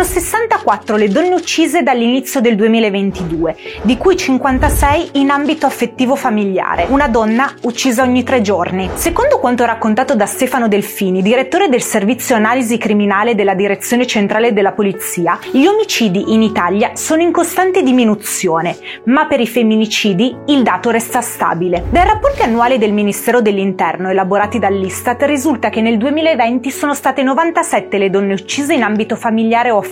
Sono 64 le donne uccise dall'inizio del 2022, di cui 56 in ambito affettivo familiare, una donna uccisa ogni tre giorni. Secondo quanto raccontato da Stefano Delfini, direttore del servizio analisi criminale della Direzione Centrale della Polizia, gli omicidi in Italia sono in costante diminuzione, ma per i femminicidi il dato resta stabile. Dai rapporti annuali del Ministero dell'Interno elaborati dall'Istat risulta che nel 2020 sono state 97 le donne uccise in ambito familiare o affettivo,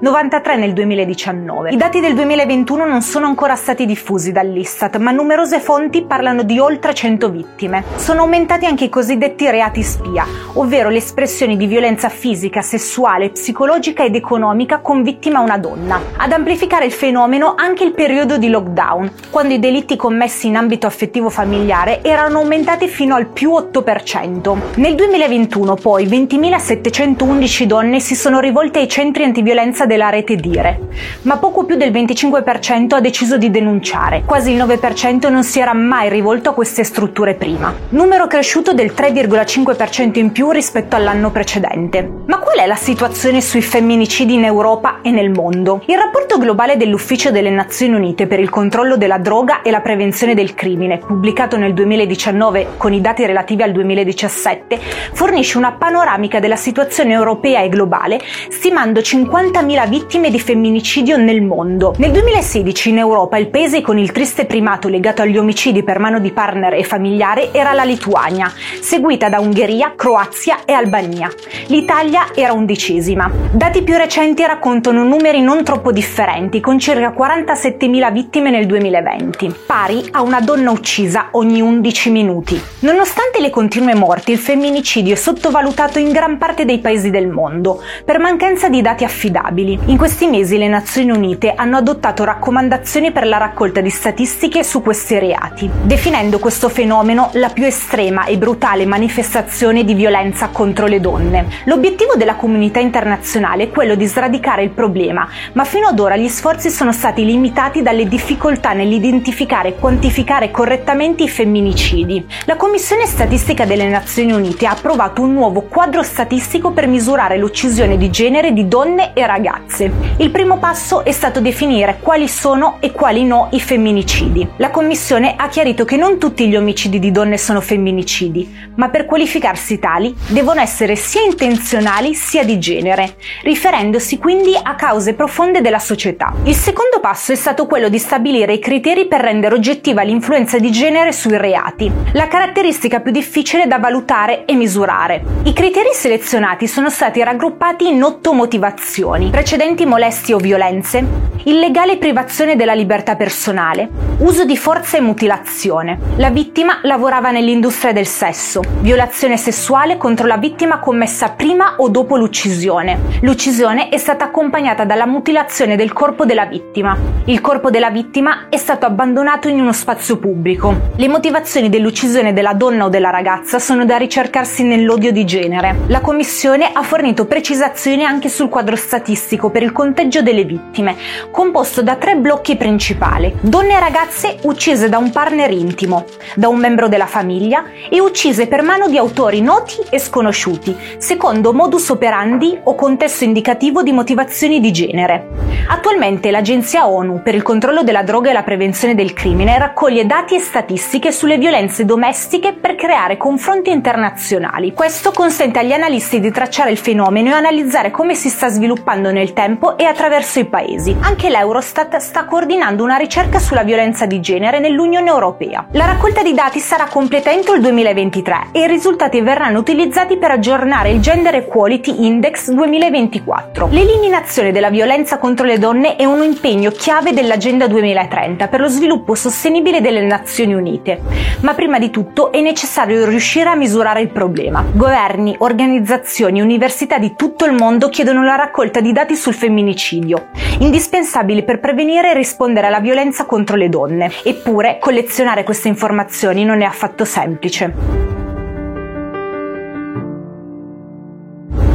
93 nel 2019. I dati del 2021 non sono ancora stati diffusi dall'Istat, ma numerose fonti parlano di oltre 100 vittime. Sono aumentati anche i cosiddetti reati spia, ovvero le espressioni di violenza fisica, sessuale, psicologica ed economica con vittima una donna. Ad amplificare il fenomeno anche il periodo di lockdown, quando i delitti commessi in ambito affettivo familiare erano aumentati fino al più 8%. Nel 2021 poi 20.711 donne si sono rivolte ai centri antiviolenza della rete Dire, ma poco più del 25% ha deciso di denunciare. Quasi il 9% non si era mai rivolto a queste strutture prima. Numero cresciuto del 3,5% in più rispetto all'anno precedente. Ma qual è la situazione sui femminicidi in Europa e nel mondo? Il rapporto globale dell'Ufficio delle Nazioni Unite per il controllo della droga e la prevenzione del crimine, pubblicato nel 2019 con i dati relativi al 2017, fornisce una panoramica della situazione europea e globale, stimando 50.000 vittime di femminicidio nel mondo. Nel 2016 in Europa il paese con il triste primato legato agli omicidi per mano di partner e familiare era la Lituania, seguita da Ungheria, Croazia e Albania. L'Italia era undicesima. Dati più recenti raccontano numeri non troppo differenti, con circa 47.000 vittime nel 2020, pari a una donna uccisa ogni 11 minuti. Nonostante le continue morti, il femminicidio è sottovalutato in gran parte dei paesi del mondo, per mancanza di dati affidabili. In questi mesi le Nazioni Unite hanno adottato raccomandazioni per la raccolta di statistiche su questi reati, definendo questo fenomeno la più estrema e brutale manifestazione di violenza contro le donne. L'obiettivo della comunità internazionale è quello di sradicare il problema, ma fino ad ora gli sforzi sono stati limitati dalle difficoltà nell'identificare e quantificare correttamente i femminicidi. La Commissione Statistica delle Nazioni Unite ha approvato un nuovo quadro statistico per misurare l'uccisione di genere di donne e ragazze. Il primo passo è stato definire quali sono e quali no i femminicidi. La Commissione ha chiarito che non tutti gli omicidi di donne sono femminicidi, ma per qualificarsi tali devono essere sia intenzionali sia di genere, riferendosi quindi a cause profonde della società. Il secondo passo è stato quello di stabilire i criteri per rendere oggettiva l'influenza di genere sui reati, la caratteristica più difficile da valutare e misurare. I criteri selezionati sono stati raggruppati in otto motivazioni: precedenti molestie o violenze, illegale privazione della libertà personale, uso di forza e mutilazione, la vittima lavorava nell'industria del sesso, violazione sessuale contro la vittima commessa prima o dopo l'uccisione. L'uccisione è stata accompagnata dalla mutilazione del corpo della vittima. Il corpo della vittima è stato abbandonato in uno spazio pubblico. Le motivazioni dell'uccisione della donna o della ragazza sono da ricercarsi nell'odio di genere. La Commissione ha fornito precisazioni anche sul quadro statistico per il conteggio delle vittime, composto da tre blocchi principali. Donne e ragazze uccise da un partner intimo, da un membro della famiglia e uccise per mano di autori noti e sconosciuti, secondo modus operandi o contesto indicativo di motivazioni di genere. Attualmente l'Agenzia ONU per il controllo della droga e la prevenzione del crimine raccoglie dati e statistiche sulle violenze domestiche per creare confronti internazionali. Questo consente agli analisti di tracciare il fenomeno e analizzare come si sta sviluppando nel tempo e attraverso i paesi. Anche l'Eurostat sta coordinando una ricerca sulla violenza di genere nell'Unione Europea. La raccolta di dati sarà completa entro il 2023 e i risultati verranno utilizzati per aggiornare il Gender Equality Index 2024. L'eliminazione della violenza contro le donne è un impegno chiave dell'Agenda 2030 per lo sviluppo sostenibile delle Nazioni Unite. Ma prima di tutto è necessario riuscire a misurare il problema. Governi, organizzazioni, università di tutto il mondo chiedono la raccolta di dati sul femminicidio, indispensabile per prevenire e rispondere alla violenza contro le donne. Eppure, collezionare queste informazioni non è affatto semplice.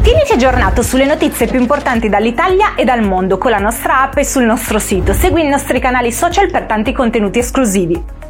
Tieniti aggiornato sulle notizie più importanti dall'Italia e dal mondo con la nostra app e sul nostro sito. Segui i nostri canali social per tanti contenuti esclusivi.